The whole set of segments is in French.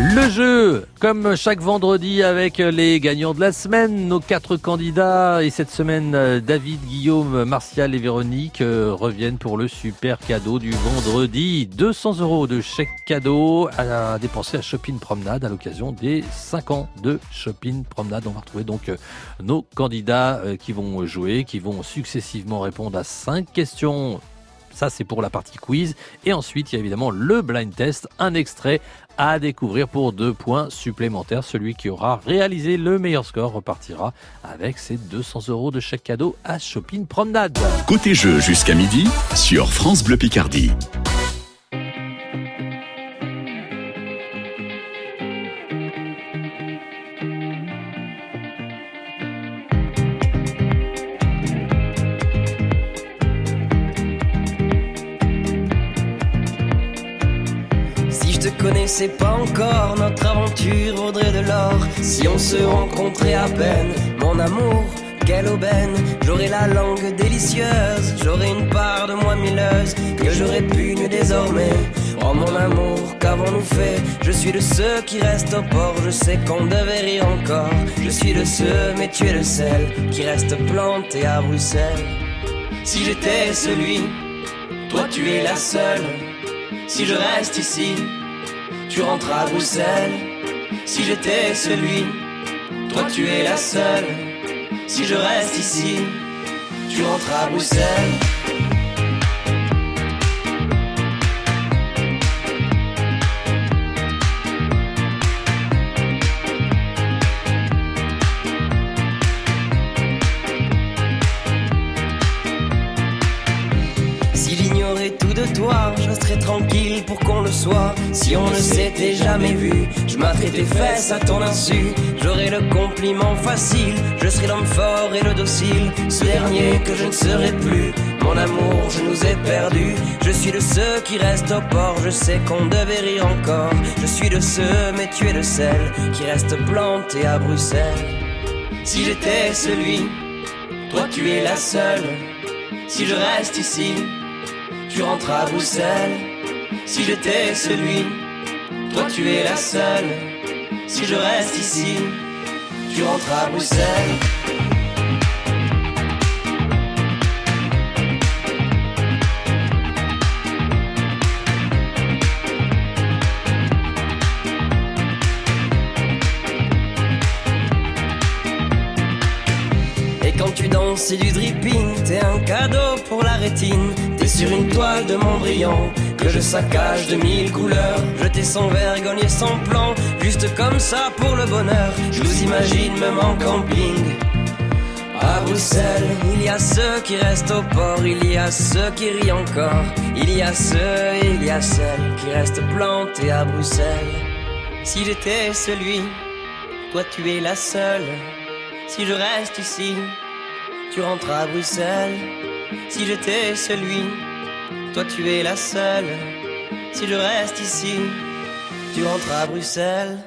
Le jeu, comme chaque vendredi avec les gagnants de la semaine, nos quatre candidats et cette semaine David, Guillaume, Martial et Véronique euh, reviennent pour le super cadeau du vendredi. 200 euros de chèque cadeau à dépenser à Shopping Promenade à l'occasion des 5 ans de Shopping Promenade. On va retrouver donc euh, nos candidats euh, qui vont jouer, qui vont successivement répondre à 5 questions ça, c'est pour la partie quiz. Et ensuite, il y a évidemment le blind test, un extrait à découvrir pour deux points supplémentaires. Celui qui aura réalisé le meilleur score repartira avec ses 200 euros de chèque cadeau à Shopping Promenade. Côté jeu jusqu'à midi sur France Bleu Picardie. Connaissais pas encore, notre aventure vaudrait de l'or. Si on se rencontrait à peine, mon amour, quelle aubaine. J'aurais la langue délicieuse, j'aurais une part de moi milleuse que j'aurais pu désormais. Oh mon amour, qu'avons-nous fait? Je suis de ceux qui restent au port, je sais qu'on devait rire encore. Je suis de ceux, mais tu es le seul qui reste planté à Bruxelles. Si j'étais celui, toi tu es la seule. Si je reste ici, tu rentres à Bruxelles. Si j'étais celui, toi tu es la seule. Si je reste ici, tu rentres à Bruxelles. Serais tranquille pour qu'on le soit. Si on ne s'était jamais vu, je m'attrape tes fesses à ton insu. J'aurais le compliment facile, je serais l'homme fort et le docile. Ce dernier que je ne serai plus. Mon amour, je nous ai perdus. Je suis de ceux qui restent au port. Je sais qu'on devait rire encore. Je suis de ceux, mais tu es de celle qui reste planté à Bruxelles. Si j'étais celui, toi tu es la seule. Si je reste ici, tu rentres à Bruxelles. Si j'étais celui, toi tu es la seule. Si je reste ici, tu rentres à Bruxelles. Et quand tu danses, c'est du dripping, t'es un cadeau pour la rétine sur une toile de brillant que je saccage de mille couleurs. Jeter sans vergogne et sans plan, juste comme ça pour le bonheur. Je vous imagine même en camping. À Bruxelles, il y a ceux qui restent au port, il y a ceux qui rient encore, il y a ceux il y a celles qui restent plantés à Bruxelles. Si j'étais celui, toi tu es la seule. Si je reste ici, tu rentres à Bruxelles. Si j'étais celui, toi tu es la seule. Si je reste ici, tu rentres à Bruxelles.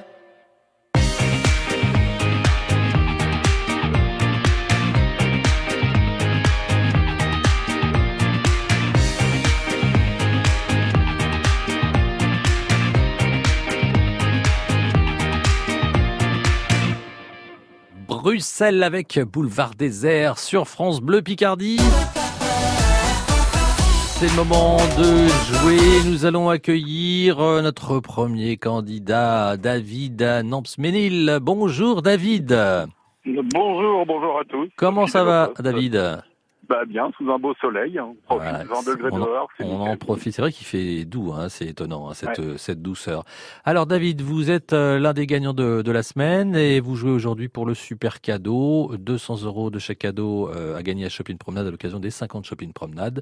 Bruxelles avec Boulevard Désert sur France Bleu Picardie. C'est le moment de jouer. Nous allons accueillir euh, notre premier candidat, David Namps-Ménil. Bonjour David. Bonjour, bonjour à tous. Comment ça va David? Bah bien, sous un beau soleil, hein. on profite 20 degrés on, dehors. On en profite, c'est vrai qu'il fait doux, hein, c'est étonnant, hein, cette, cette douceur. Alors David, vous êtes euh, l'un des gagnants de, de, la semaine et vous jouez aujourd'hui pour le super cadeau, 200 euros de chaque cadeau euh, à gagner à Shopping Promenade à l'occasion des 50 Shopping Promenade.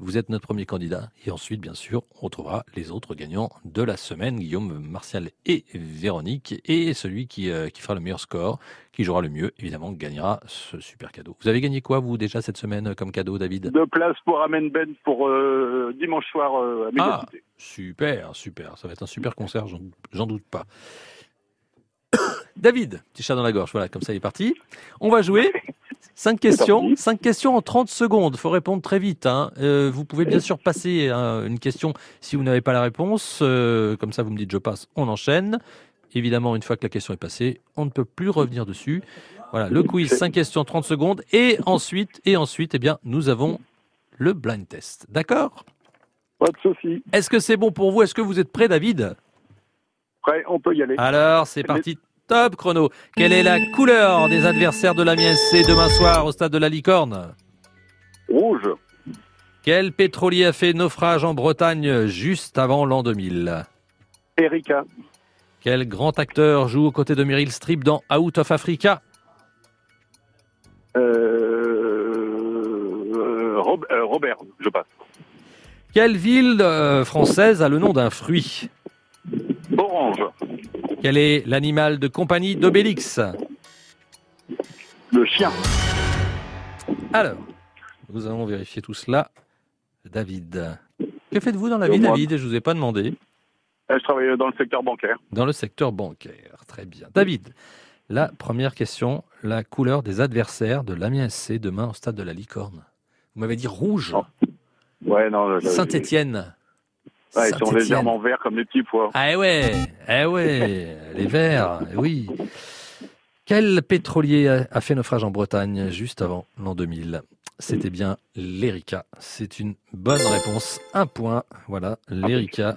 Vous êtes notre premier candidat et ensuite, bien sûr, on retrouvera les autres gagnants de la semaine, Guillaume, Martial et Véronique, et celui qui, euh, qui fera le meilleur score, qui jouera le mieux, évidemment, gagnera ce super cadeau. Vous avez gagné quoi, vous, déjà cette semaine comme cadeau, David? Deux places pour Amen Ben pour euh, dimanche soir euh, à Ah, super, super. Ça va être un super concert, j'en doute pas. David, petit chat dans la gorge, voilà, comme ça il est parti. On va jouer. Cinq questions, cinq questions en 30 secondes. Il faut répondre très vite. Hein. Euh, vous pouvez bien sûr passer hein, une question si vous n'avez pas la réponse. Euh, comme ça, vous me dites je passe, on enchaîne. Évidemment, une fois que la question est passée, on ne peut plus revenir dessus. Voilà, le quiz, 5 questions, 30 secondes. Et ensuite, et ensuite, eh bien, nous avons le blind test. D'accord? Pas de souci. Est-ce que c'est bon pour vous? Est-ce que vous êtes prêt, David? Prêt, on peut y aller. Alors, c'est parti. Top chrono. Quelle est la couleur des adversaires de l'Amiens SC demain soir au stade de la Licorne Rouge. Quel pétrolier a fait naufrage en Bretagne juste avant l'an 2000 Erika. Quel grand acteur joue aux côtés de Meryl Streep dans Out of Africa? Euh, Rob- euh, Robert, je passe. Quelle ville euh, française a le nom d'un fruit? Orange. Quel est l'animal de compagnie d'Obélix? Le chien. Alors, nous allons vérifier tout cela. David, que faites-vous dans la vie, David? Je vous ai pas demandé. Euh, Je travaille dans le secteur bancaire. Dans le secteur bancaire. Très bien. David, la première question, la couleur des adversaires de l'Amiens SC demain au stade de la Licorne. Vous m'avez dit rouge. Non. Ouais, non. Saint-Étienne. Ouais, ils sont légèrement verts comme des petits pois. Ah eh ouais, eh ouais, les verts, oui. Quel pétrolier a a fait naufrage en Bretagne juste avant l'an 2000 C'était bien l'Erika. C'est une bonne réponse. Un point. Voilà, l'Erika.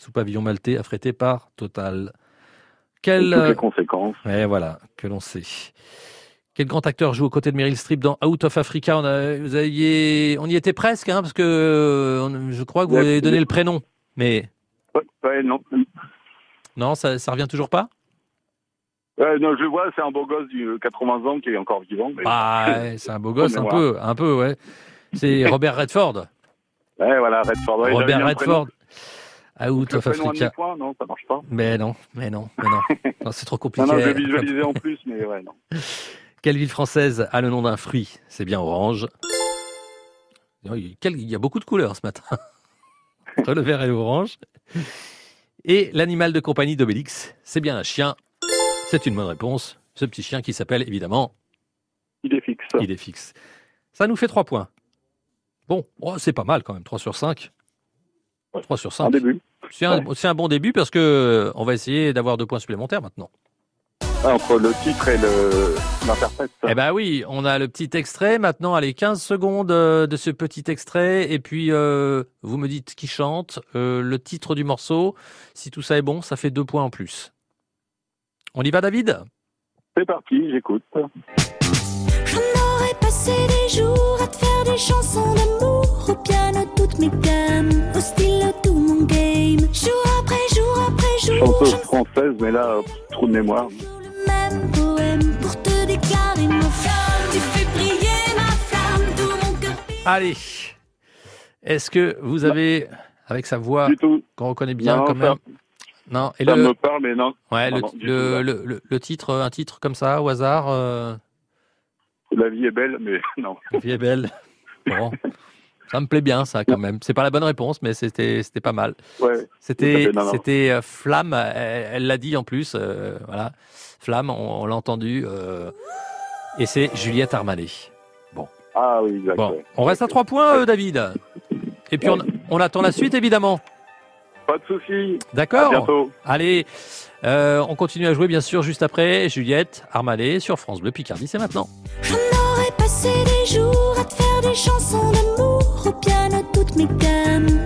Sous pavillon maltais, affrété par Total. Quel, Toutes euh, les conséquences. et voilà, que l'on sait. Quel grand acteur joue aux côtés de Meryl Streep dans Out of Africa? On, a- vous aviez, on y était presque, hein, parce que euh, je crois que vous avez donné le prénom. Mais non. non, ça, ça revient toujours pas? Ouais, non, je vois, c'est un beau gosse du 80 ans qui est encore vivant. mais- ouais, c'est un beau gosse, un peu, un peu, ouais. C'est Robert Redford. Ouais, voilà, Redford. Ouais, Robert Redford. Le prénom à Africa. mi-point, non, ça marche pas. Mais non, mais non, mais non. Non, c'est trop Non, compliqué. non, je visualisais en plus, mais ouais, non. Quelle ville française a le nom d'un fruit? C'est bien orange. Il y a- quel- il y a beaucoup de couleurs ce matin. Entre le vert et l'orange. Et l'animal de compagnie d'Obélix, c'est bien un chien. C'est une bonne réponse. Ce petit chien qui s'appelle évidemment Il est fixe. Il est fixe. Ça nous fait 3 points. Bon, oh, c'est pas mal quand même, 3 sur 5. 3 sur En 5. début. C'est un, c'est un bon début parce que euh, on va essayer d'avoir deux points supplémentaires maintenant. Ah, entre le titre et le- l'interprète. Eh ben oui, on a le petit extrait. Maintenant, allez, 15 secondes euh, de ce petit extrait. Et puis, euh, vous me dites qui chante, euh, le titre du morceau. Si tout ça est bon, ça fait deux points en plus. On y va, David? C'est parti, j'écoute. J'en aurais passé des jours à te faire des chansons d'amour Au piano toutes mes gammes, Chanteuse française, mais là, trou de mémoire. Allez. Est-ce que vous avez, avec sa voix qu'on reconnaît bien Non, quand ça- même Non. Et Ça le, me parle, mais non. ouais, le, le- le- le titre, un titre comme ça, au hasard euh, La vie est belle, mais non. La vie est belle. Bon. Ça me plaît bien, ça, quand même. C'est pas la bonne réponse, mais c'était, c'était pas mal. Ouais. C'était, euh, Flamme. Elle l'a dit en plus. euh, voilà. Flamme, on, on l'a entendu. euh, et c'est Juliette Armanet. Ah oui, exact. Bon, on reste à trois points, euh, David. Et puis on, on attend la suite, évidemment. Pas de souci. D'accord bientôt. Allez, euh, on continue à jouer, bien sûr, juste après. Juliette Armanet sur France Bleu Picardie, c'est maintenant. J'en aurais passé des jours à te faire des chansons d'amour Au piano toutes mes gammes,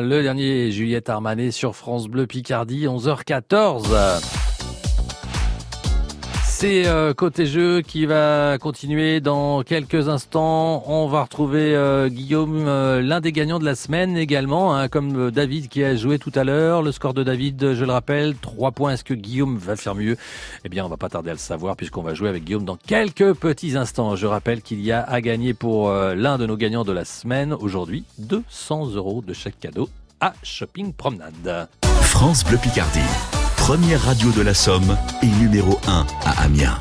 le dernier Juliette Armanet sur France Bleu Picardie, 11h14. C'est euh, côté jeu qui va continuer dans quelques instants. On va retrouver euh, Guillaume, euh, l'un des gagnants de la semaine également, hein, comme David qui a joué tout à l'heure. Le score de David, je le rappelle, 3 points. Est-ce que Guillaume va faire mieux? Eh bien, on va pas tarder à le savoir puisqu'on va jouer avec Guillaume dans quelques petits instants. Je rappelle qu'il y a à gagner pour l'un de nos gagnants de la semaine aujourd'hui 200 euros de chaque cadeau à Shopping Promenade. France Bleu Picardie première radio de la Somme et numéro 1 à Amiens.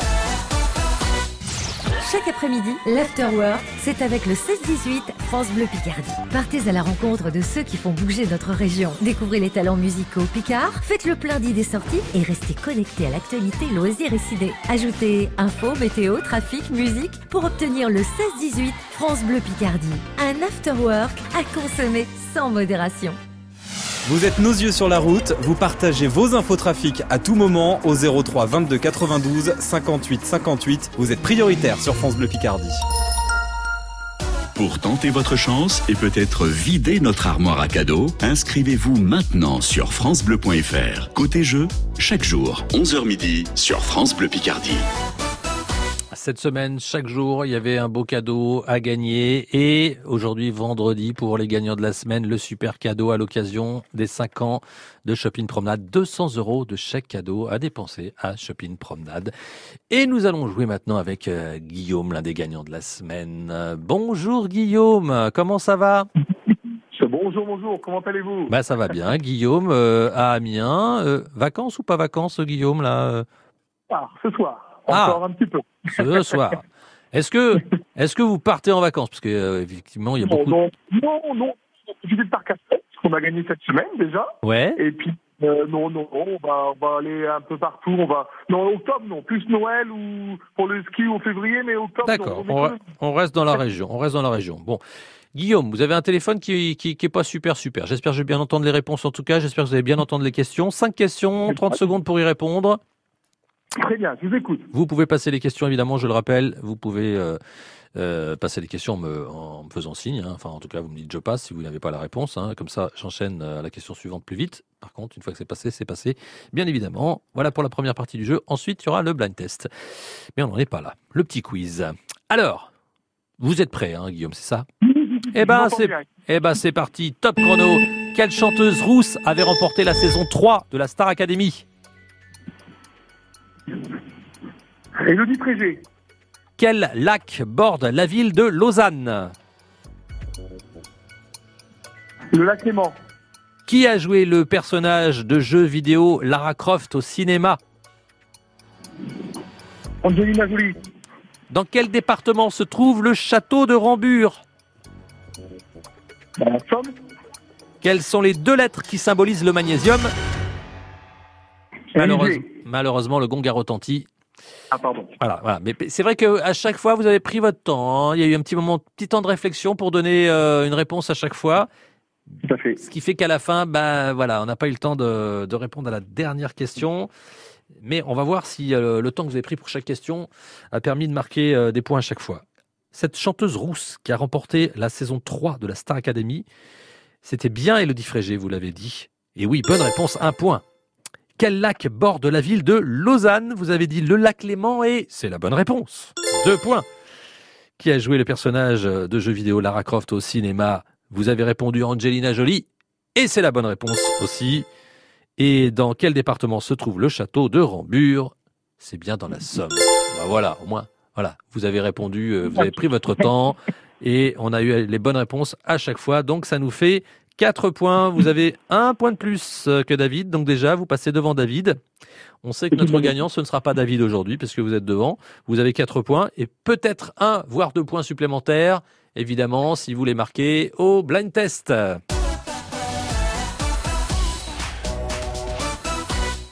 Chaque après-midi, l'Afterwork, c'est avec le 16-18 France Bleu Picardie. Partez à la rencontre de ceux qui font bouger notre région. Découvrez les talents musicaux Picard, faites le plein d'idées sorties et restez connectés à l'actualité loisirs et cidés. Ajoutez info, météo, trafic, musique pour obtenir le 16-18 France Bleu Picardie. Un Afterwork à consommer sans modération. Vous êtes nos yeux sur la route, vous partagez vos infos trafic à tout moment au 03 22 92 58 58. Vous êtes prioritaire sur France Bleu Picardie. Pour tenter votre chance et peut-être vider notre armoire à cadeaux, inscrivez-vous maintenant sur francebleu.fr. Côté jeu, chaque jour, 11h midi sur France Bleu Picardie. Cette semaine, chaque jour, il y avait un beau cadeau à gagner. Et aujourd'hui, vendredi, pour les gagnants de la semaine, le super cadeau à l'occasion des 5 ans de Shopping Promenade. 200 euros de chèque cadeau à dépenser à Shopping Promenade. Et nous allons jouer maintenant avec euh, Guillaume, l'un des gagnants de la semaine. Bonjour Guillaume, comment ça va? Bonjour, bonjour, comment allez-vous? Bah, Ça va bien, Guillaume, euh, à Amiens. Euh, vacances ou pas vacances, Guillaume, là Ah, ce soir. Ah. Encore un petit peu. Ce soir. Est-ce que, est-ce que vous partez en vacances? Parce que euh, effectivement, il y a beaucoup. Non, non, non. Je vais parc à qu'on a gagné cette semaine déjà. Ouais. Et puis euh, non, non, on va, on va aller un peu partout. On va non octobre, non, plus Noël ou pour le ski au février, mais octobre. D'accord. On, on, reste dans la région. On reste dans la région. Bon. Guillaume, vous avez un téléphone qui, qui, qui est pas super super. J'espère que je vais bien entendre les réponses en tout cas. J'espère que vous allez bien entendre les questions. Cinq questions, 30 secondes pour y répondre. Très bien, je vous écoute. Vous pouvez passer les questions, évidemment, je le rappelle. Vous pouvez euh, euh, passer les questions en me, en me faisant signe. Hein. Enfin, en tout cas, vous me dites je passe si vous n'avez pas la réponse. Hein. Comme ça, j'enchaîne euh, à la question suivante plus vite. Par contre, une fois que c'est passé, c'est passé. Bien évidemment, voilà pour la première partie du jeu. Ensuite, il y aura le blind test. Mais on n'en est pas là. Le petit quiz. Alors, vous êtes prêts, hein, Guillaume, c'est ça? Eh ben, c'est eh ben, c'est parti. Top chrono. Quelle chanteuse rousse avait remporté la saison 3 de la Star Academy? Élodie Trégé. Quel lac borde la ville de Lausanne Le lac Léman. Qui a joué le personnage de jeu vidéo Lara Croft au cinéma Angelina Jolie. Dans quel département se trouve le château de Rambure Dans la Somme. Quelles sont les deux lettres qui symbolisent le magnésium Malheureusement, le gong a retenti. Ah, pardon. Voilà, voilà. Mais c'est vrai qu'à chaque fois, vous avez pris votre temps. Hein. Il y a eu un petit moment, petit temps de réflexion pour donner euh, une réponse à chaque fois. Tout à fait. Ce qui fait qu'à la fin, ben voilà, on n'a pas eu le temps de, de, répondre à la dernière question. Mais on va voir si euh, le temps que vous avez pris pour chaque question a permis de marquer euh, des points à chaque fois. Cette chanteuse rousse qui a remporté la saison 3 de la Star Academy, c'était bien Elodie Frégé, vous l'avez dit. Et oui, bonne réponse, un point. Quel lac borde la ville de Lausanne? Vous avez dit le lac Léman et c'est la bonne réponse. Deux points. Qui a joué le personnage de jeu vidéo Lara Croft au cinéma? Vous avez répondu Angelina Jolie et c'est la bonne réponse aussi. Et dans quel département se trouve le château de Rambure? C'est bien dans la Somme. Ben voilà, au moins, voilà, vous avez répondu, euh, vous avez pris votre temps et on a eu les bonnes réponses à chaque fois. Donc ça nous fait 4 points. Vous avez un point de plus euh, que David. Donc déjà, vous passez devant David. On sait que notre gagnant, ce ne sera pas David aujourd'hui, parce que vous êtes devant. Vous avez 4 points et peut-être un, voire deux points supplémentaires, évidemment, si vous les marquez au blind test.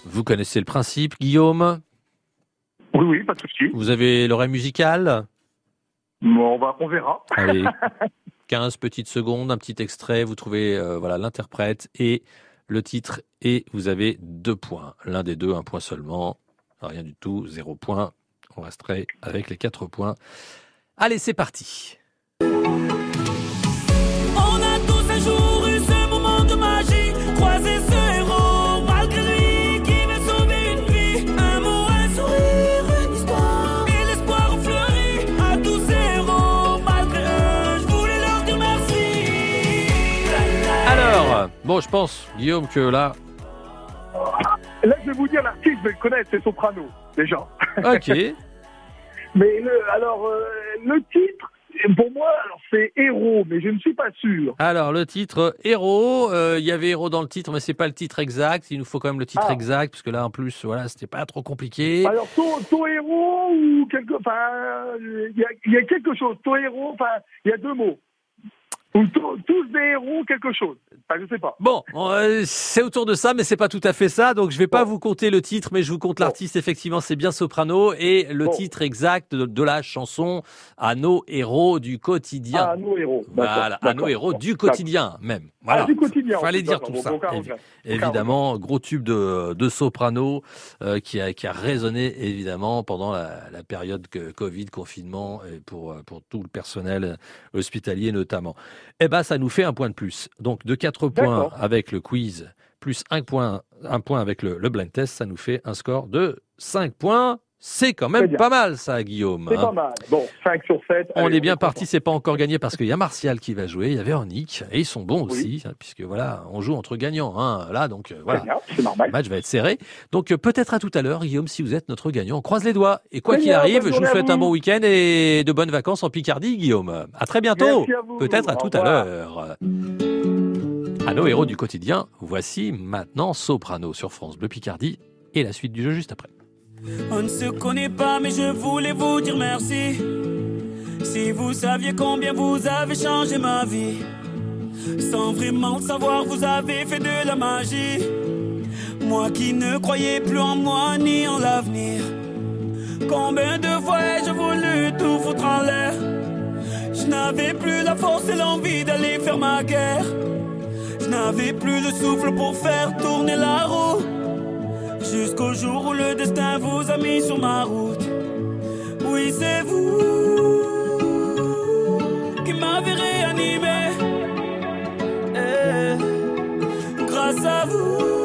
Vous connaissez le principe, Guillaume? Oui, oui, pas de souci. Vous avez l'oreille musicale? On, va, on verra. Allez, 15 petites secondes, un petit extrait, vous trouvez euh, voilà l'interprète et le titre et vous avez deux points. L'un des deux, un point seulement. Rien du tout, zéro point. On resterait avec les quatre points. Allez, c'est parti. Bon, je pense, Guillaume, que là. Là, je vais vous dire, l'artiste, je vais le connaître, c'est Soprano, déjà. Ok. Mais le, alors, euh, le titre, pour moi, c'est Héros, mais je ne suis pas sûr. Alors, le titre Héros, euh, il y avait Héros dans le titre, mais c'est pas le titre exact. Il nous faut quand même le titre Ah. exact, parce que là, en plus, voilà, c'était pas trop compliqué. Alors, ton, héros ou quelque. Enfin, il y, a- il y a quelque chose. Ton héros, enfin, il y a deux mots. Ou to- tous des héros, quelque chose. Enfin, je sais pas. Bon, euh, c'est autour de ça, mais c'est pas tout à fait ça. Donc, je vais pas Bon. vous compter le titre, mais je vous compte l'artiste. Effectivement, c'est bien Soprano et le Bon. titre exact de, de la chanson à nos héros du quotidien. Ah, nos héros. Voilà, à nos héros du D'accord. quotidien même. Voilà. Ah, du quotidien. Fallait dire tout bon, ça. évi-. Évidemment, gros tube de, de soprano euh, qui, a, qui a résonné évidemment pendant la, la période que Covid, confinement, et pour, euh, pour tout le personnel hospitalier notamment. Eh ben, ça nous fait un point de plus. Donc, de 4 points avec le quiz, plus un point, un point avec le, le blind test, ça nous fait un score de 5 points. C'est quand même pas mal, ça, Guillaume. C'est hein. pas mal. Bon, 5 sur 7. On est bien parti, c'est pas encore gagné parce qu'il y a Martial qui va jouer, il y a Véronique, et ils sont bons Oui. aussi, hein, puisque voilà, on joue entre gagnants, hein, là, donc euh, voilà. Le match va être serré. Donc euh, peut-être à tout à l'heure, Guillaume, si vous êtes notre gagnant. On croise les doigts. Et quoi qu'il arrive, je vous souhaite un bon week-end et de bonnes vacances en Picardie, Guillaume. À très bientôt. Peut-être à tout à l'heure. À nos héros du quotidien, voici maintenant Soprano sur France Bleu Picardie et la suite du jeu juste après. On ne se connaît pas, mais je voulais vous dire merci. Si vous saviez combien vous avez changé ma vie, sans vraiment savoir, vous avez fait de la magie. Moi qui ne croyais plus en moi ni en l'avenir. Combien de fois ai-je voulu tout foutre en l'air? Je n'avais plus la force et l'envie d'aller faire ma guerre. Je n'avais plus le souffle pour faire tourner la roue. Jusqu'au jour où le destin vous a mis sur ma route. Oui, c'est vous qui m'avez réanimé. Eh, grâce à vous,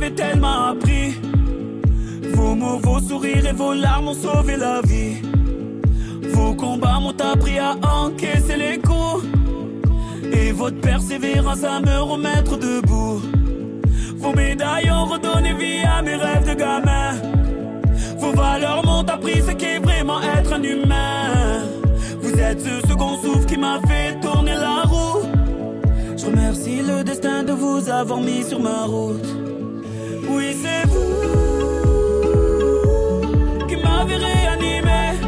m'avez tellement appris. Vos mots, vos sourires et vos larmes ont sauvé la vie. Vos combats m'ont appris à encaisser les coups. Et votre persévérance à me remettre debout. Vos médailles ont redonné vie à mes rêves de gamin. Vos valeurs m'ont appris ce qu'est vraiment être un humain. Vous êtes ce second souffle qui m'a fait tourner la roue. Je remercie le destin de vous avoir mis sur ma route. Oui, c'est vous qui m'avez réanimé.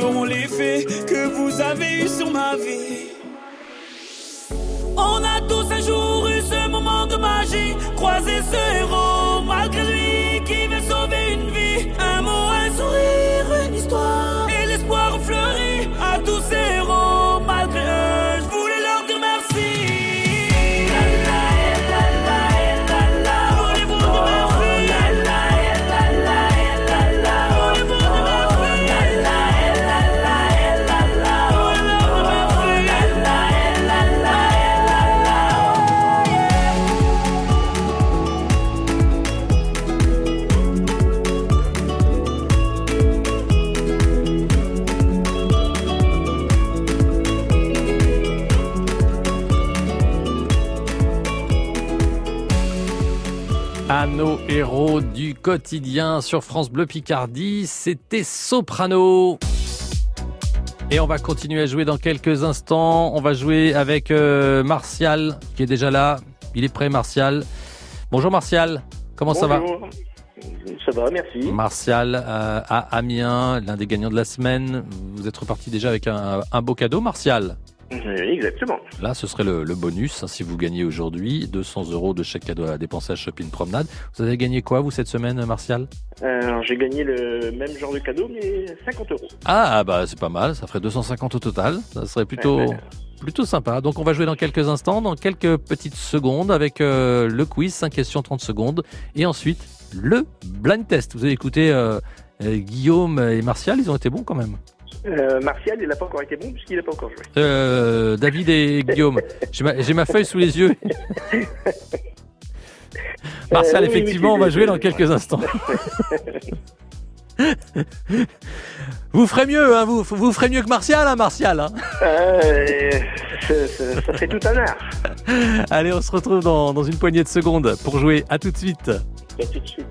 Feront l'effet que vous avez eu sur ma héros du quotidien sur France Bleu Picardie, c'était Soprano. Et on va continuer à jouer dans quelques instants. On va jouer avec euh, Martial qui est déjà là. Il est prêt, Martial. Bonjour Martial, comment ça va? Bonjour. Ça va, merci. Martial euh, à Amiens, l'un des gagnants de la semaine. Vous êtes reparti déjà avec un, un beau cadeau, Martial. Exactement. Là, ce serait le, le bonus hein, si vous gagnez aujourd'hui 200 euros de chèque cadeau à dépenser à Shopping Promenade. Vous avez gagné quoi vous cette semaine, Martial? Euh, j'ai gagné le même genre de cadeau, mais 50 euros. Ah bah c'est pas mal, ça ferait 250 au total. Ça serait plutôt Ouais, ouais. plutôt sympa. Donc on va jouer dans quelques instants, dans quelques petites secondes avec euh, le quiz 5 questions 30 secondes et ensuite le blind test. Vous avez écouté euh, euh, Guillaume et Martial, ils ont été bons quand même. Euh, Martial, il n'a pas encore été bon puisqu'il n'a pas encore joué. Euh, David et Guillaume, j'ai ma, feuille sous les yeux. Martial, Euh, oui, effectivement, oui, on va jouer dans quelques instants. vous ferez mieux, hein, vous, vous ferez mieux que Martial, hein, Martial. hein. Ça, ça- ça fait tout un art. Allez, on se retrouve dans, dans une poignée de secondes pour jouer. À tout de suite. À tout de suite.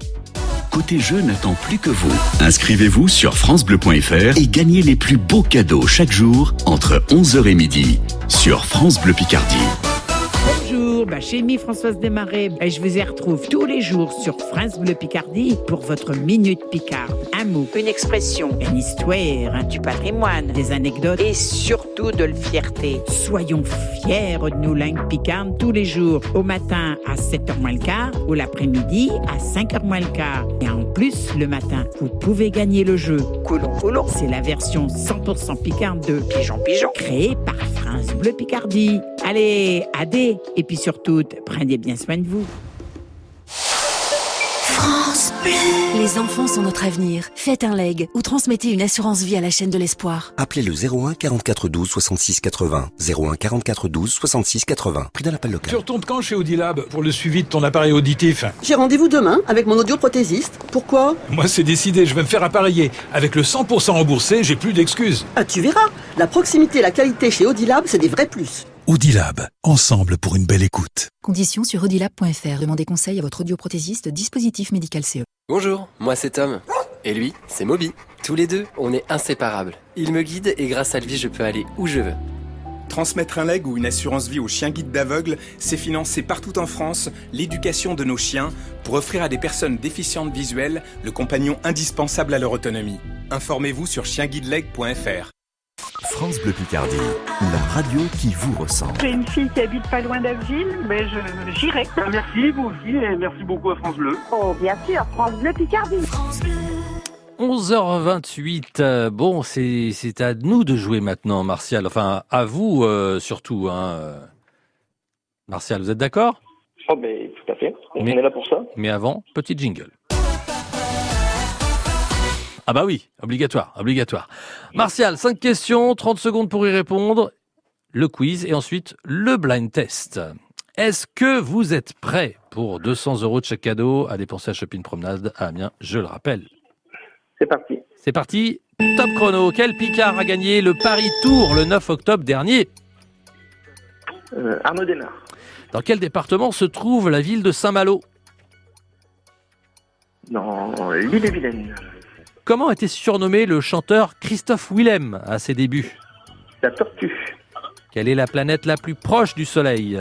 Côté jeu n'attend plus que vous. Inscrivez-vous sur francebleu.fr et gagnez les plus beaux cadeaux chaque jour entre 11h et midi sur France Bleu Picardie. Bonjour, bah, chez Mi Françoise Desmarais, et je vous y retrouve tous les jours sur France Bleu Picardie pour votre Minute Picarde. Un mot, une expression, une histoire, du patrimoine, des anecdotes et surtout de la fierté. Soyons fiers de nos langues picardes tous les jours, au matin à 7h moins le quart ou l'après-midi à 5h moins le quart. Et en plus, le matin, vous pouvez gagner le jeu Coulon Coulon. C'est la version 100% picarde de Pigeon Pigeon, créée par France Bleu Picardie. Allez, adé Et puis surtout, prenez bien soin de vous. France Bleu. Les enfants sont notre avenir. Faites un leg ou transmettez une assurance vie à la chaîne de l'espoir. Appelez le 01 44 12 66 80. 01 44 12 66 80. Prix d'un appel local. Tu retournes quand chez Audilab pour le suivi de ton appareil auditif? J'ai rendez-vous demain avec mon audioprothésiste. Pourquoi? Moi, c'est décidé, je vais me faire appareiller. Avec le 100% remboursé, j'ai plus d'excuses. Ah, tu verras. La proximité et la qualité chez Audilab, c'est des vrais plus. Audilab, ensemble pour une belle écoute. Conditions sur audilab.fr. Demandez conseil à votre audioprothésiste dispositif médical CE. Bonjour, moi c'est Tom. Et lui, c'est Moby. Tous les deux, on est inséparables. Il me guide et grâce à lui, je peux aller où je veux. Transmettre un leg ou une assurance vie au chien guide d'aveugle, c'est financer partout en France l'éducation de nos chiens pour offrir à des personnes déficientes visuelles le compagnon indispensable à leur autonomie. Informez-vous sur chienguideleg.fr. France Bleu Picardie, la radio qui vous ressemble. J'ai une fille qui habite pas loin d'Aville, mais je j'irai. Merci, vous aussi, et merci beaucoup à France Bleu. Oh, bien sûr, France Bleu Picardie. 11h28. euh, Bon, c'est c'est à nous de jouer maintenant, Martial. Enfin, à vous euh, surtout. Hein. euh. Martial, vous êtes d'accord? Oh, ben, tout à fait. On Mais- est là pour ça. Mais avant, petit jingle. Ah bah oui, obligatoire, obligatoire. Martial, 5 questions, 30 secondes pour y répondre. Le quiz et ensuite le blind test. Est-ce que vous êtes prêt pour 200 euros de chaque cadeau à dépenser à Shopping Promenade à Amiens? Je le rappelle. C'est parti. C'est parti. Top chrono. Quel Picard a gagné le Paris Tour le 9 octobre dernier? Euh, Arnaud. Dans quel département se trouve la ville de Saint-Malo? Dans l'île et Vilaine. Comment était surnommé le chanteur Christophe Willem à ses débuts La tortue. Quelle est la planète la plus proche du Soleil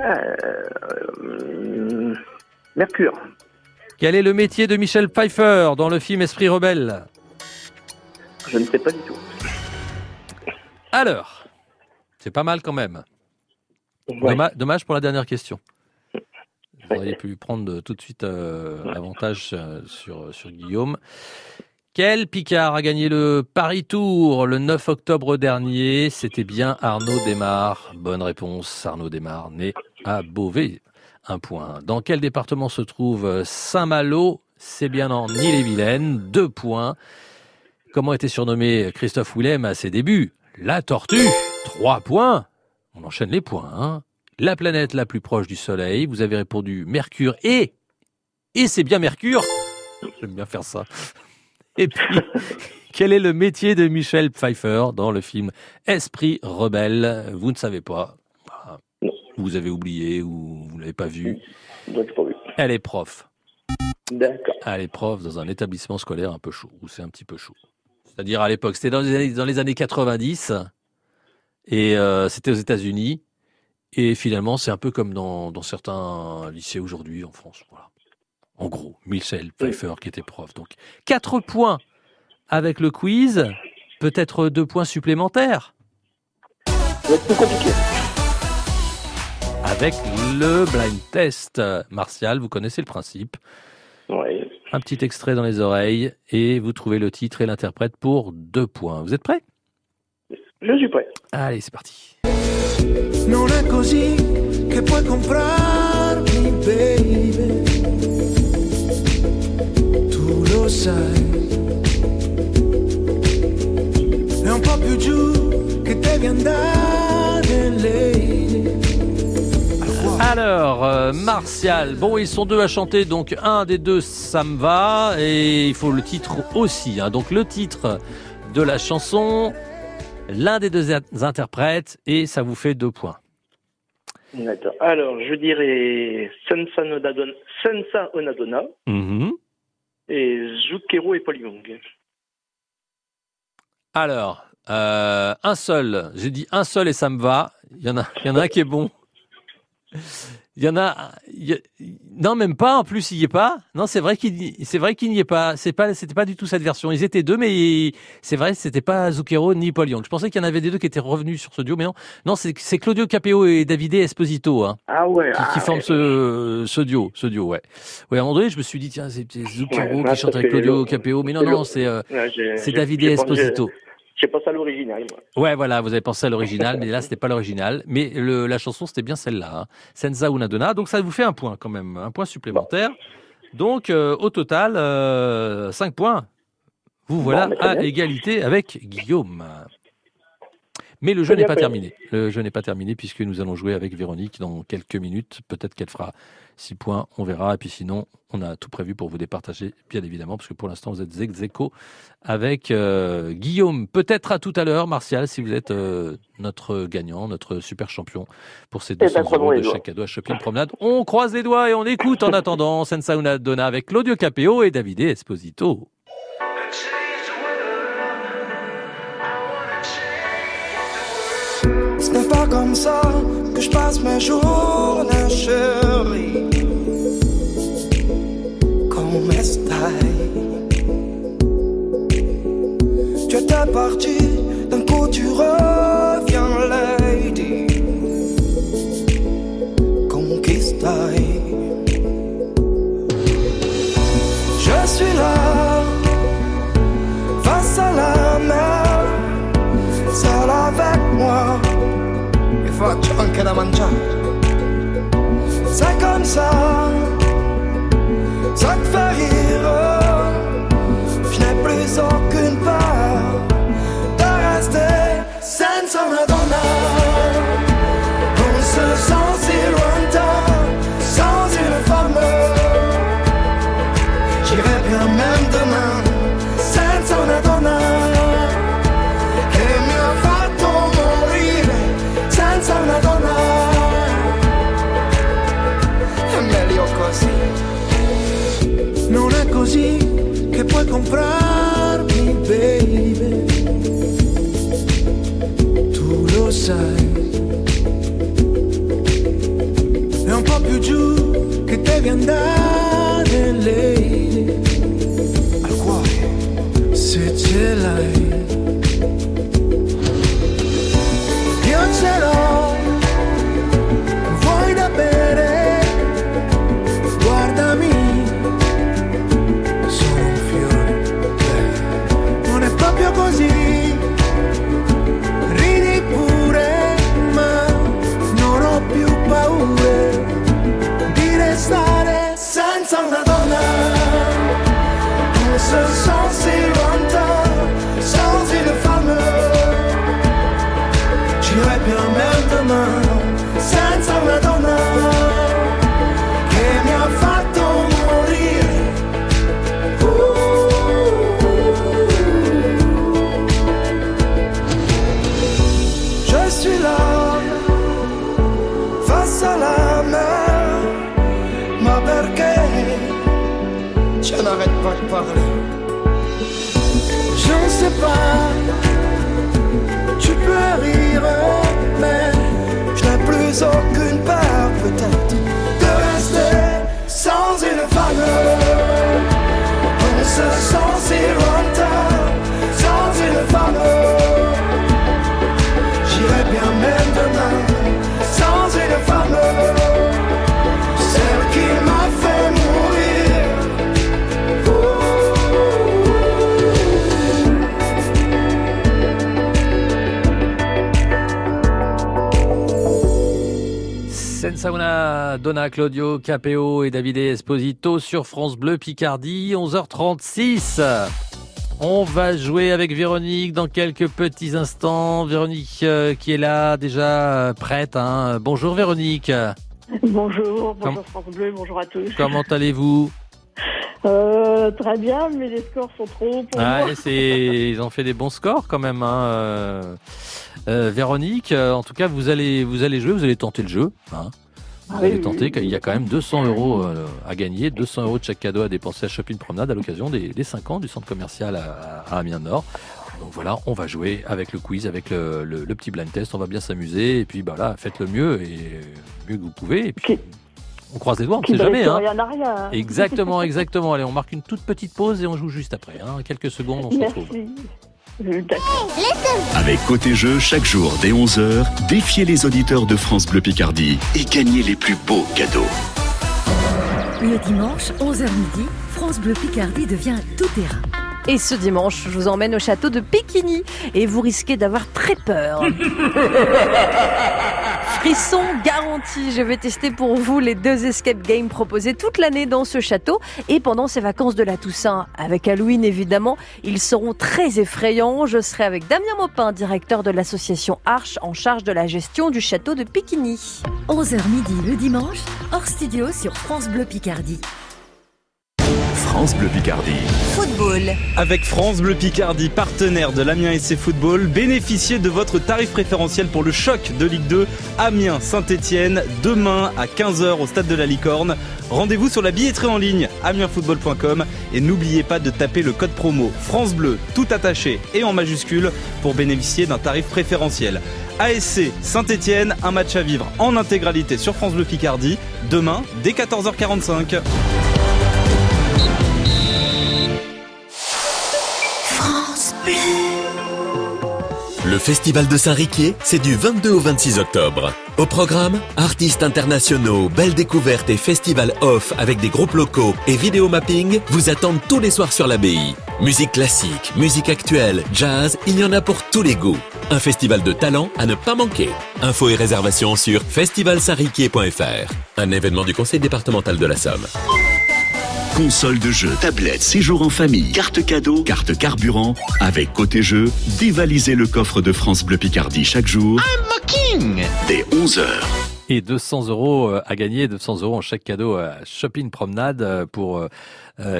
Euh, Mercure. Quel est le métier de Michel Pfeiffer dans le film Esprit rebelle Je ne sais pas du tout. Alors, c'est pas mal quand même. Ouais. Dommage pour la dernière question. Vous auriez pu prendre de- tout de suite euh, avantage euh, sur, sur Guillaume. Quel Picard a gagné le Paris Tour le 9 octobre dernier? C'était bien Arnaud Desmar. Bonne réponse, Arnaud Desmar, né à Beauvais. Un point. Dans quel département se trouve Saint-Malo? C'est bien en Ille-et-Vilaine. Deux points. Comment était surnommé Christophe Willem à ses débuts? La tortue. Trois points. On enchaîne les points. hein. La planète la plus proche du Soleil. Vous avez répondu Mercure et et c'est bien Mercure. J'aime bien faire ça. Et puis, quel est le métier de Michel Pfeiffer dans le film Esprit rebelle? Vous ne savez pas. Vous avez oublié ou vous l'avez pas vu. Elle est prof. D'accord. Elle est prof dans un établissement scolaire un peu chaud, où c'est un petit peu chaud. C'est-à-dire à l'époque, c'était dans les années, dans les années 90, et euh, c'était aux États-Unis. Et finalement, c'est un peu comme dans, dans certains lycées aujourd'hui en France. Voilà. En gros, Michel Pfeiffer qui était prof. Donc, 4 points avec le quiz, peut-être deux points supplémentaires. Plus compliqué. Avec le blind test. Martial, vous connaissez le principe. Un petit extrait dans les oreilles et vous trouvez le titre et l'interprète pour deux points. Vous êtes prêts? Je suis prêt. Allez, c'est parti. Non è così che puoi comprarmi, baby. Tu lo sai. È un po' più giù che devi andare, lady. Alors, euh, Martial, bon, ils sont deux à chanter, donc un des deux, ça me va, et il faut le titre aussi. hein. Donc le titre de la chanson, l'un des deux in- interprètes, et ça vous fait deux points. D'accord. Alors, je dirais Sensa Onadona, Sensa Onadona Mhm. et Zucchero et Paul Young. Alors, euh, un seul, j'ai dit un seul et ça me va. Il y en a, il y en a un qui est bon. Il y en a, y a- non même pas. En plus, il y est pas. Non, c'est vrai qu'il, c'est vrai qu'il n'y est pas. C'est pas, c'était pas du tout cette version. Ils étaient deux, mais c'est vrai, c'était pas Zucchero ni Paul Young. Je pensais qu'il y en avait des deux qui étaient revenus sur ce duo, mais non, non, c'est, c'est Claudio Capeo et Davide Esposito, hein, Ah ouais. qui, ah qui forment ouais. ce, ce duo, ce duo, ouais. Ouais, à un moment donné, je me suis dit tiens, c'est Zucchero Ouais, qui chante avec Claudio Capeo, mais non, non, c'est, euh, c'est Davide pensé- Esposito. J'ai pas ça à l'original. Ouais, voilà, vous avez pensé à l'original, mais là, c'était pas l'original. Mais le, la chanson, c'était bien celle-là, hein. Senza una donna. Donc, ça vous fait un point quand même, un point supplémentaire. Donc, euh, au total, euh, 5 points. Vous voilà à bien. égalité avec Guillaume. Mais le jeu n'est pas terminé. Le jeu n'est pas terminé puisque nous allons jouer avec Véronique dans quelques minutes. Peut-être qu'elle fera 6 points, on verra. Et puis sinon, on a tout prévu pour vous départager, bien évidemment, parce que pour l'instant, vous êtes ex aequo avec euh, Guillaume. Peut-être à tout à l'heure, Martial, si vous êtes euh, notre gagnant, notre super champion pour ces ben, 200 croisons euros les de chaque cadeau à Shopping Promenade. On croise les doigts et on écoute en attendant Senza una donna avec Claudio Capeo et Davide Esposito. Ce n'est pas comme ça que je passe mes journées, chérie. Tu étais parti, d'un coup tu reviens, lady. Conquistai. Je suis là, face à la mer, seul avec moi e faccio anche da mangiare. C'est comme ça comprarmi, baby. Tu lo sai. È un po' più giù che devi andare, lady. Senza una donna Claudio Capeo et Davide Esposito sur France Bleu Picardie, 11h36. On va jouer avec Véronique dans quelques petits instants. Véronique euh, qui est là, déjà euh, prête. hein. Bonjour Véronique. Bonjour, bonjour France Bleu, bonjour à tous. Comment allez-vous? Euh, Très bien, mais les scores sont trop hauts pour Ah, moi. ils ont fait des bons scores quand même. Hein. Euh. Véronique, euh, en tout cas, vous allez, vous allez jouer, vous allez tenter le jeu. Hein. Vous Ah allez tenter, il y a quand même 200 euros euh, à gagner, 200 euros de chaque cadeau à dépenser à Shopping Promenade à l'occasion des, des 5 ans du centre commercial à, à Amiens Nord. Donc voilà, on va jouer avec le quiz, avec le, le- le petit blind test, on va bien s'amuser et puis bah là, faites le mieux et mieux que vous pouvez. Et puis on croise les doigts, on ne sait jamais. Hein. rien. Exactement, exactement. Allez, on marque une toute petite pause et on joue juste après. Hein. Quelques secondes, on se retrouve. Merci. Avec Côté Jeu, chaque jour dès 11h, défiez les auditeurs de France Bleu Picardie et gagnez les plus beaux cadeaux. Le dimanche, 11h midi, France Bleu Picardie devient tout terrain. Et ce dimanche, je vous emmène au château de Péquigny et vous risquez d'avoir très peur. Frisson garanti, je vais tester pour vous les deux escape games proposés toute l'année dans ce château et pendant ces vacances de la Toussaint. Avec Halloween évidemment, ils seront très effrayants. Je serai avec Damien Maupin, directeur de l'association Arche en charge de la gestion du château de Péquigny. 11h midi le dimanche, hors studio sur France Bleu Picardie. France Bleu Picardie. Football. Avec France Bleu Picardie, partenaire de l'Amiens SC Football, bénéficiez de votre tarif préférentiel pour le choc de Ligue 2 Amiens-Saint-Etienne demain à 15h au stade de la Licorne. Rendez-vous sur la billetterie en ligne amiensfootball.com et n'oubliez pas de taper le code promo France Bleu tout attaché et en majuscule pour bénéficier d'un tarif préférentiel. ASC Saint-Etienne, un match à vivre en intégralité sur France Bleu Picardie demain dès 14h45. Le Festival de Saint-Riquier, c'est du 22 au 26 octobre. Au programme, artistes internationaux, belles découvertes et festival off avec des groupes locaux et vidéo mapping vous attendent tous les soirs sur l'abbaye. Musique classique, musique actuelle, jazz, il y en a pour tous les goûts. Un festival de talent à ne pas manquer. Infos et réservations sur festivalsaint-riquier.fr. Un événement du conseil départemental de la Somme. Console de jeu, tablette, séjour en famille, carte cadeau, carte carburant. Avec Côté Jeu, dévalisez le coffre de France Bleu Picardie chaque jour. Dès 11h. Et 200 euros euh, à gagner, 200 euros en chaque cadeau à Shopping Promenade euh, pour euh,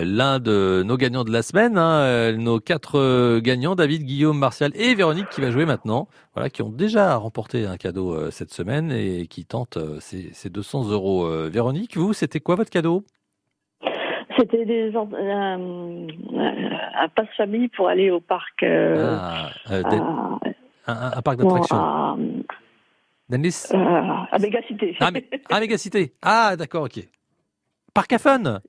l'un de nos gagnants de la semaine. hein, nos quatre gagnants, David, Guillaume, Martial et Véronique, qui va jouer maintenant. Voilà, qui ont déjà remporté un cadeau cette semaine et qui tentent ces, ces 200 euros. Véronique, vous, c'était quoi votre cadeau? C'était des gens- un, un passe famille pour aller au parc. euh, Ah, euh, des- à- un, parc non, d'attractions. à, Dennis euh, à Mégacité. Ah, mais, ah, Mégacité. Ah, d'accord, ok. Parc à fun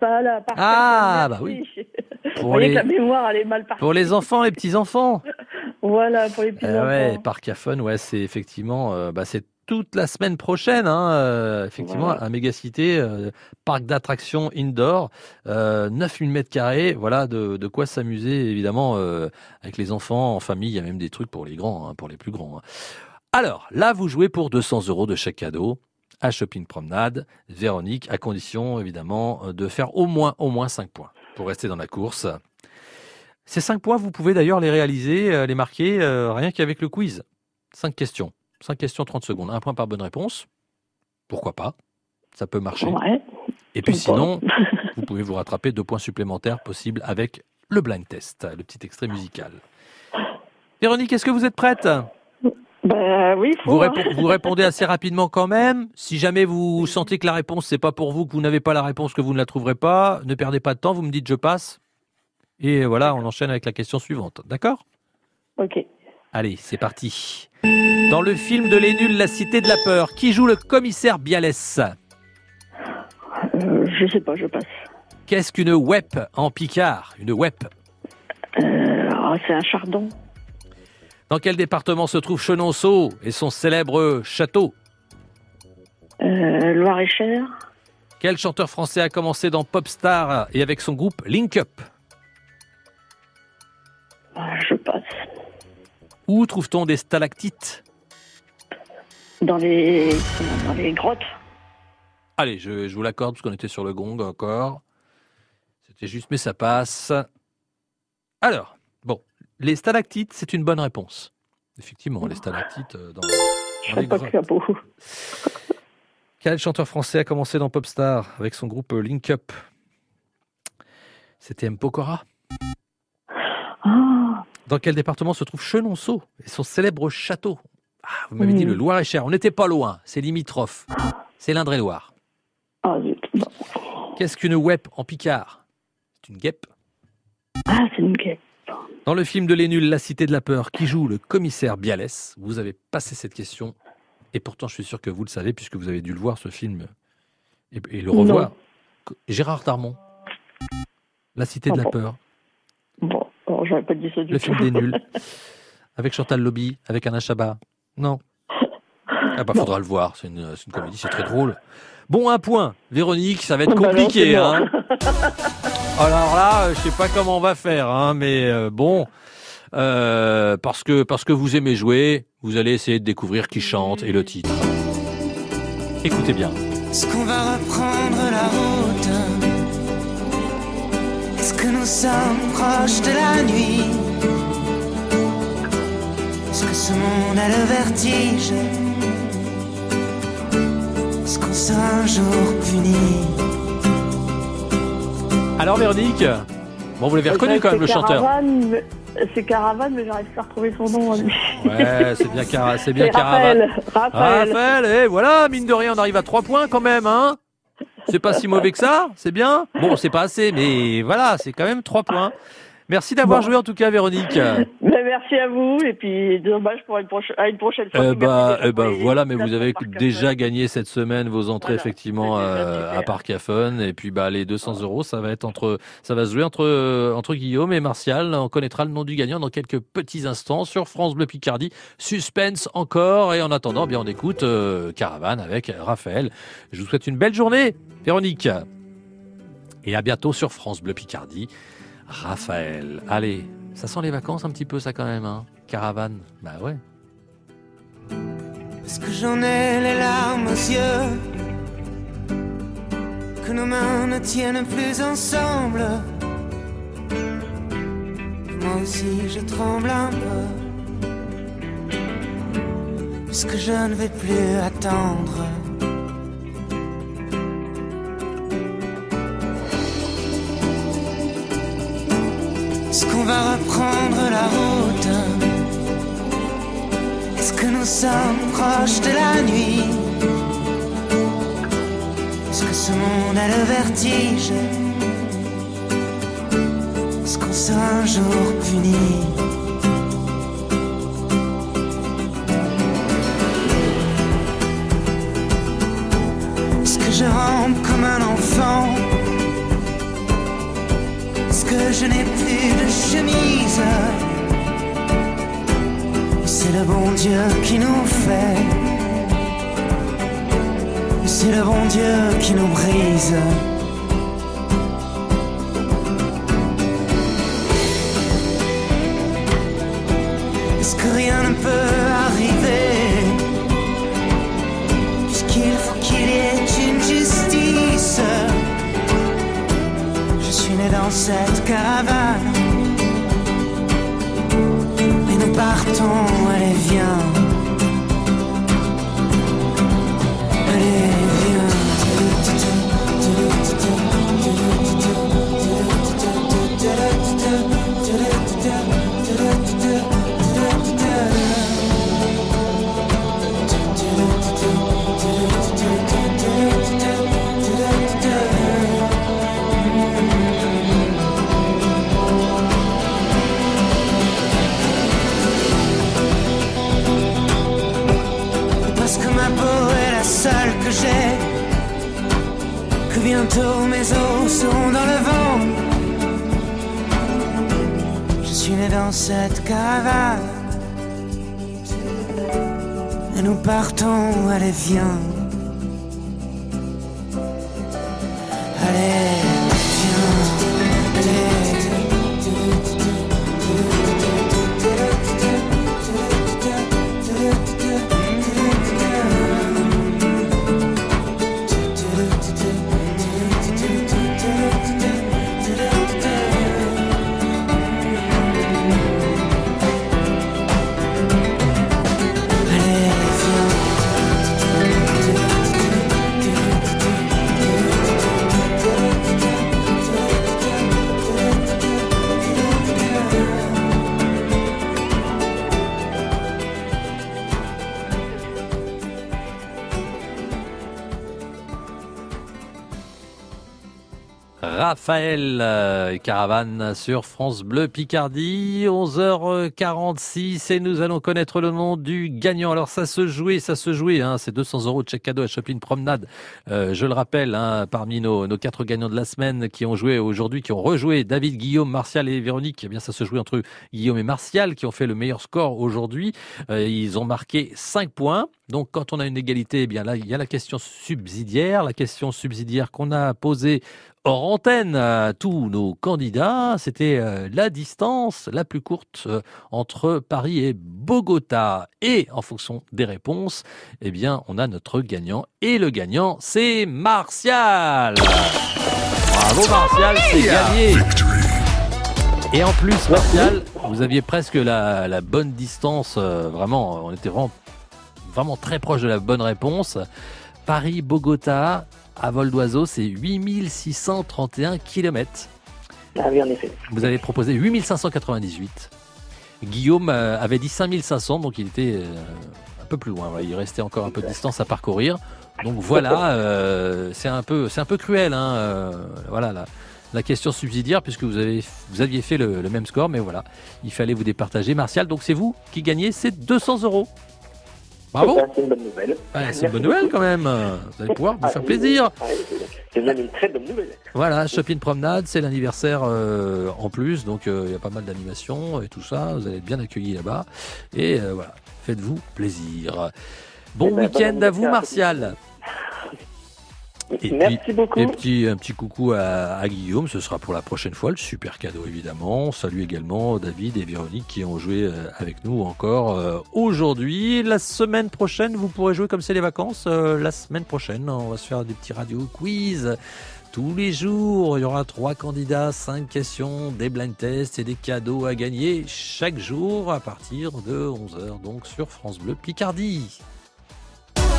Voilà, parc Ah, à fun, bah oui. Pour Vous les- la mémoire, elle est mal partie. Pour les enfants et petits-enfants. Voilà, pour les petits Euh, ouais. Parc à Fun, ouais, c'est effectivement, euh, bah, c'est toute la semaine prochaine, hein, euh, effectivement, à Mégacité, euh, parc d'attractions indoor, euh, 9000 mètres carrés, voilà, de, de quoi s'amuser, évidemment, euh, avec les enfants, en famille, il y a même des trucs pour les grands, hein, pour les plus grands. hein. Alors, là, vous jouez pour 200 euros de chaque cadeau à Shopping Promenade, Véronique, à condition, évidemment, de faire au moins, au moins 5 points pour rester dans la course. Ces 5 points, vous pouvez d'ailleurs les réaliser, les marquer, euh, rien qu'avec le quiz. 5 questions. 5 questions, 30 secondes. Un point par bonne réponse. Pourquoi pas? Ça peut marcher. Ouais. Et puis sinon, vous pouvez vous rattraper deux points supplémentaires possibles avec le blind test, le petit extrait musical. Véronique, est-ce que vous êtes prête? Ben oui, faut. Vous, hein. vous répondez assez rapidement quand même. Si jamais vous sentez que la réponse c'est pas pour vous, que vous n'avez pas la réponse, que vous ne la trouverez pas, ne perdez pas de temps. Vous me dites je passe. Et voilà, on enchaîne avec la question suivante. D'accord? Ok. Allez, c'est parti. Dans le film de Les Nuls, La Cité de la Peur, qui joue le commissaire Bialès? Euh, je sais pas, je passe. Qu'est-ce qu'une WEP en Picard? Une WEP? Euh, ah, c'est un chardon. Dans quel département se trouve Chenonceau et son célèbre château? Euh, Loire-et-Cher. Quel chanteur français a commencé dans Popstar et avec son groupe Link Up? Ah, je passe. Où trouve-t-on des stalactites? Dans les, dans les grottes. Allez, je, je vous l'accorde parce qu'on était sur le gong encore. C'était juste, mais ça passe. Alors, bon, les stalactites, c'est une bonne réponse. Effectivement, les stalactites euh, dans, dans les grottes. Quel chanteur français a commencé dans Popstar avec son groupe Link Up? C'était M. Pokora? Dans quel département se trouve Chenonceau et son célèbre château Ah, vous m'avez dit le Loir-et-Cher. On n'était pas loin, c'est limitrophe. C'est l'Indre-et-Loire. ah. Qu'est-ce qu'une WEP en Picard? C'est une guêpe. Ah, c'est une guêpe. Dans le film de Les Nuls, La Cité de la Peur, qui joue le commissaire Bialès Vous avez passé cette question. Et pourtant, je suis sûr que vous le savez, puisque vous avez dû le voir, ce film, et, et le Non. revoir. Gérard Darmon. La Cité de la bon. Peur. Bon, alors, j'aurais pas dit ça du Le tout. film des nuls. Avec Chantal Lobby, avec Anna Chabat. Non. Ah bah, faudra le voir. C'est une, comédie, c'est très drôle. Bon, un point. Véronique, ça va être Bah non, compliqué. hein. Alors là, euh, je sais pas comment on va faire, hein, mais euh, bon, euh, parce que parce que vous aimez jouer, vous allez essayer de découvrir qui chante et le titre. Écoutez bien. Est-ce qu'on va reprendre la sommes proches de la nuit Est-ce que ce monde a le vertige? Est-ce qu'on sera un jour puni? Alors Véronique, bon vous l'avez reconnu quand même le C'est chanteur. Caravane, mais- C'est Caravane, mais j'arrive pas à retrouver son nom. lui. Ouais, c'est bien Cara, c'est bien Caravane. Raphaël. Raphaël. Raphaël, et voilà, mine de rien, on arrive à 3 points quand même, hein. C'est pas si mauvais que ça, c'est bien. Bon, c'est pas assez, mais voilà, c'est quand même 3 points. Merci d'avoir joué en tout cas, Véronique. Ben, merci à vous, et puis dommage pour une, proche- à une prochaine fois. Merci bah, les- voilà, mais vous avez déjà gagné cette semaine vos entrées effectivement euh, à Parc à Fun et puis bah les 200 euros, ça va être entre, ça va se jouer entre euh, entre Guillaume et Martial. On connaîtra le nom du gagnant dans quelques petits instants sur France Bleu Picardie. Suspense encore et en attendant, bien on écoute euh, Caravane avec Raphaël. Je vous souhaite une belle journée, Véronique, et à bientôt sur France Bleu Picardie. Raphaël, allez, ça sent les vacances un petit peu ça quand même, hein. Caravane, bah ouais. Est-ce que j'en ai les larmes aux yeux? Que nos mains ne tiennent plus ensemble? Moi aussi je tremble un peu. Puisque je ne vais plus attendre? Est-ce qu'on va reprendre la route? Est-ce que nous sommes proches de la nuit? Est-ce que ce monde a le vertige? Est-ce qu'on sera un jour puni? Dieu qui nous fait. C'est le bon Dieu qui nous brise. Est-ce que rien ne peut arriver? Puisqu'il faut qu'il y ait une justice. Je suis né dans cette caravane. Et nous partons, allez viens bientôt mes os seront dans le vent. Je suis né dans cette caravane. Et nous partons, allez viens. Allez, Raphaël euh, Caravane sur France Bleu Picardie, 11h46 et nous allons connaître le nom du gagnant. Alors ça se jouait, ça se jouait, hein, c'est 200 euros de chèque cadeau à Shopping Promenade. Euh, je le rappelle, hein, parmi nos, nos quatre gagnants de la semaine qui ont joué aujourd'hui, qui ont rejoué David, Guillaume, Martial et Véronique, eh bien ça se jouait entre Guillaume et Martial qui ont fait le meilleur score aujourd'hui. Euh, ils ont marqué 5 points. Donc quand on a une égalité, eh bien là il y a la question subsidiaire, la question subsidiaire qu'on a posée hors antenne à tous nos candidats, c'était euh, la distance la plus courte euh, entre Paris et Bogota. Et en fonction des réponses, eh bien, on a notre gagnant. Et le gagnant, c'est Martial. Bravo Martial, c'est gagné. Et en plus, Martial, vous aviez presque la, la bonne distance. euh, vraiment, on était vraiment, vraiment très proche de la bonne réponse. Paris-Bogota, à vol d'oiseau, c'est 8631 km. Ah oui, en effet. Vous avez proposé 8598. Guillaume euh, avait dit 5500, donc il était euh, un peu plus loin. Il restait encore un peu de distance à parcourir. Donc voilà, euh, c'est un peu, c'est un peu cruel. Hein, euh, voilà la, la question subsidiaire, puisque vous avez, vous aviez fait le, le même score, mais voilà, il fallait vous départager. Martial, donc c'est vous qui gagnez ces 200 euros. Bravo. C'est une bonne nouvelle. Ouais, c'est une bonne nouvelle quand même. Vous allez pouvoir vous faire plaisir. Ah, C'est même une très bonne nouvelle. Voilà, Shopping Promenade, c'est l'anniversaire euh, en plus, donc euh, il y a pas mal d'animations et tout ça. Vous allez être bien accueillis là-bas. Et euh, voilà, faites-vous plaisir. Bon Eh ben, week-end bon à vous. Martial. Et Merci puis, beaucoup. Et petit, un petit coucou à, à Guillaume, ce sera pour la prochaine fois, le super cadeau évidemment. Salut également David et Véronique qui ont joué euh, avec nous encore euh, aujourd'hui. La semaine prochaine, vous pourrez jouer comme c'est les vacances. euh, la semaine prochaine, on va se faire des petits radio quiz. Tous les jours, il y aura trois candidats, cinq questions, des blind tests et des cadeaux à gagner chaque jour à partir de 11h donc sur France Bleu Picardie.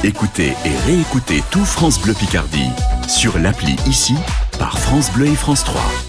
Écoutez et réécoutez tout France Bleu Picardie sur l'appli ici par France Bleu et France 3.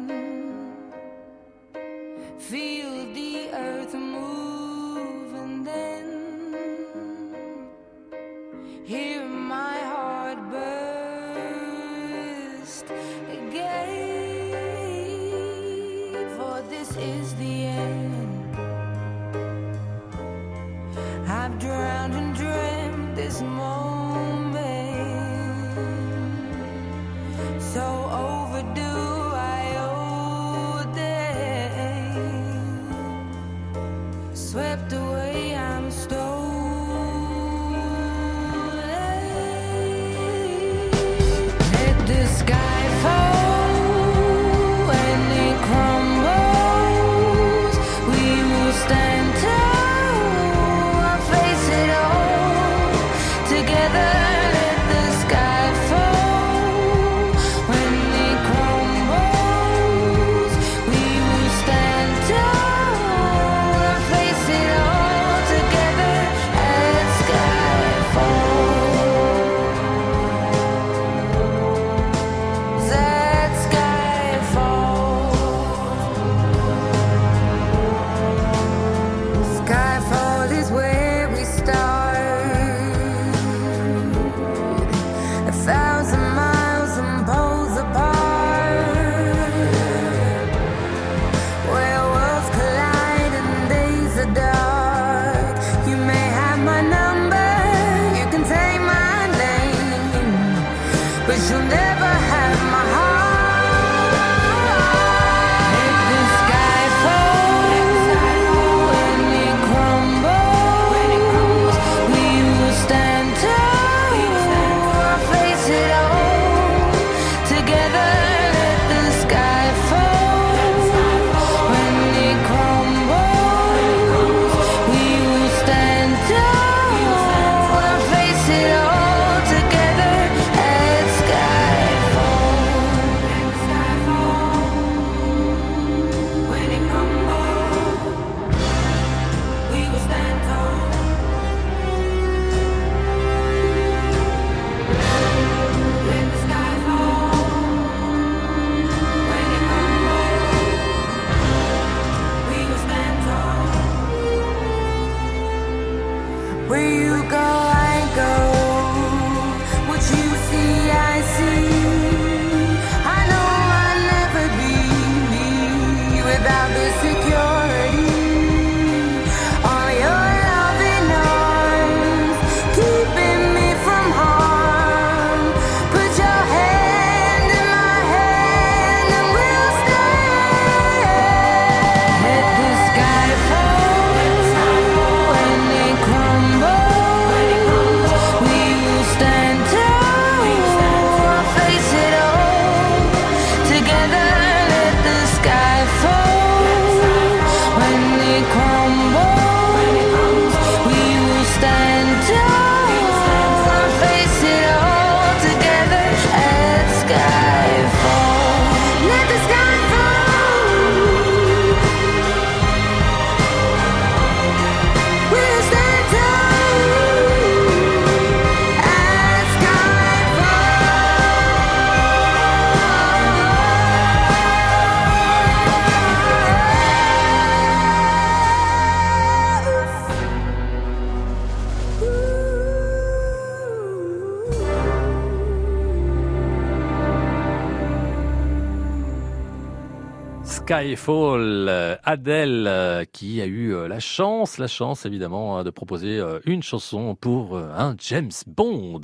Skyfall, euh, Adèle, euh, qui a eu euh, la chance, la chance évidemment, hein, de proposer une chanson pour un James Bond.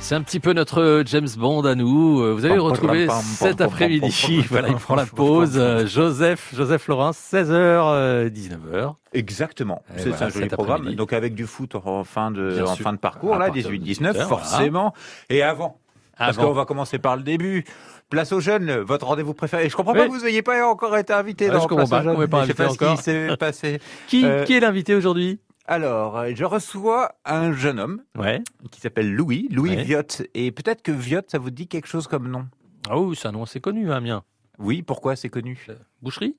C'est un petit peu notre James Bond à nous. Vous avez retrouvé cet après-midi. Voilà, il prend la pause. Joseph, Joseph Laurent, 16h, 19h. Exactement. C'est voilà, un joli programme. Donc avec du foot en fin de, en fin de parcours, là, partir de 18-19, 18, voilà. forcément. Et avant. Parce qu'on va commencer par le début. Place aux jeunes, votre rendez-vous préféré. Je comprends Oui. pas que vous n'ayez pas encore été invité Ouais, dans je comprends Place pas aux jeunes. pas Je sais invité ce qui s'est passé. Qui, Euh, qui est l'invité aujourd'hui? Alors, euh, je reçois un jeune homme Ouais. qui s'appelle Louis, Louis Ouais. Viotte. Et peut-être que Viotte, ça vous dit quelque chose comme nom? Ah oui, c'est un nom assez connu, hein, mien. Oui, pourquoi c'est connu? Boucherie?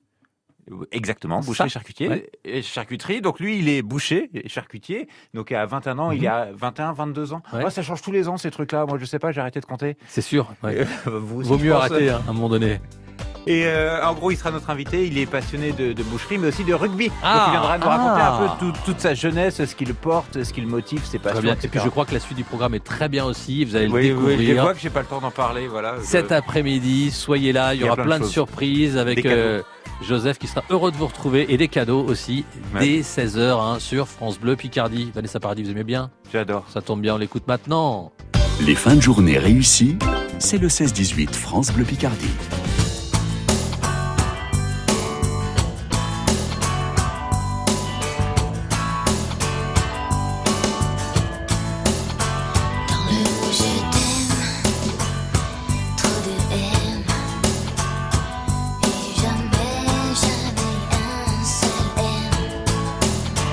Exactement, Ça. boucherie, charcutier, Ouais. et charcuterie. Donc lui, il est boucher, et charcutier. Donc à 21 ans, il Mhm. a 21, 22 ans. Ouais. Ça change tous les ans ces trucs-là. Moi, je sais pas, j'ai arrêté de compter. C'est sûr. ouais. Vous aussi, Vaut mieux arrêter hein, à un moment donné. Et euh, en gros, il sera notre invité. Il est passionné de, de boucherie, mais aussi de rugby. Ah, Donc il viendra nous raconter ah. un peu tout- toute sa jeunesse, ce qui le porte, ce qui le motive, ses Très passions. bien. Et puis je crois que la suite du programme est très bien aussi. Vous allez le oui, oui, je découvrir. vois que j'ai pas le temps d'en parler. Voilà. Je- Cet après-midi, soyez là, il y aura plein de plein de choses. surprises avec euh, Joseph qui sera heureux de vous retrouver et des cadeaux aussi Ouais. dès 16h sur France Bleu Picardie. Vanessa Paradis, vous aimez bien? J'adore. Ça tombe bien, on l'écoute maintenant. Les fins de journée réussies, c'est le 16-18 France Bleu Picardie.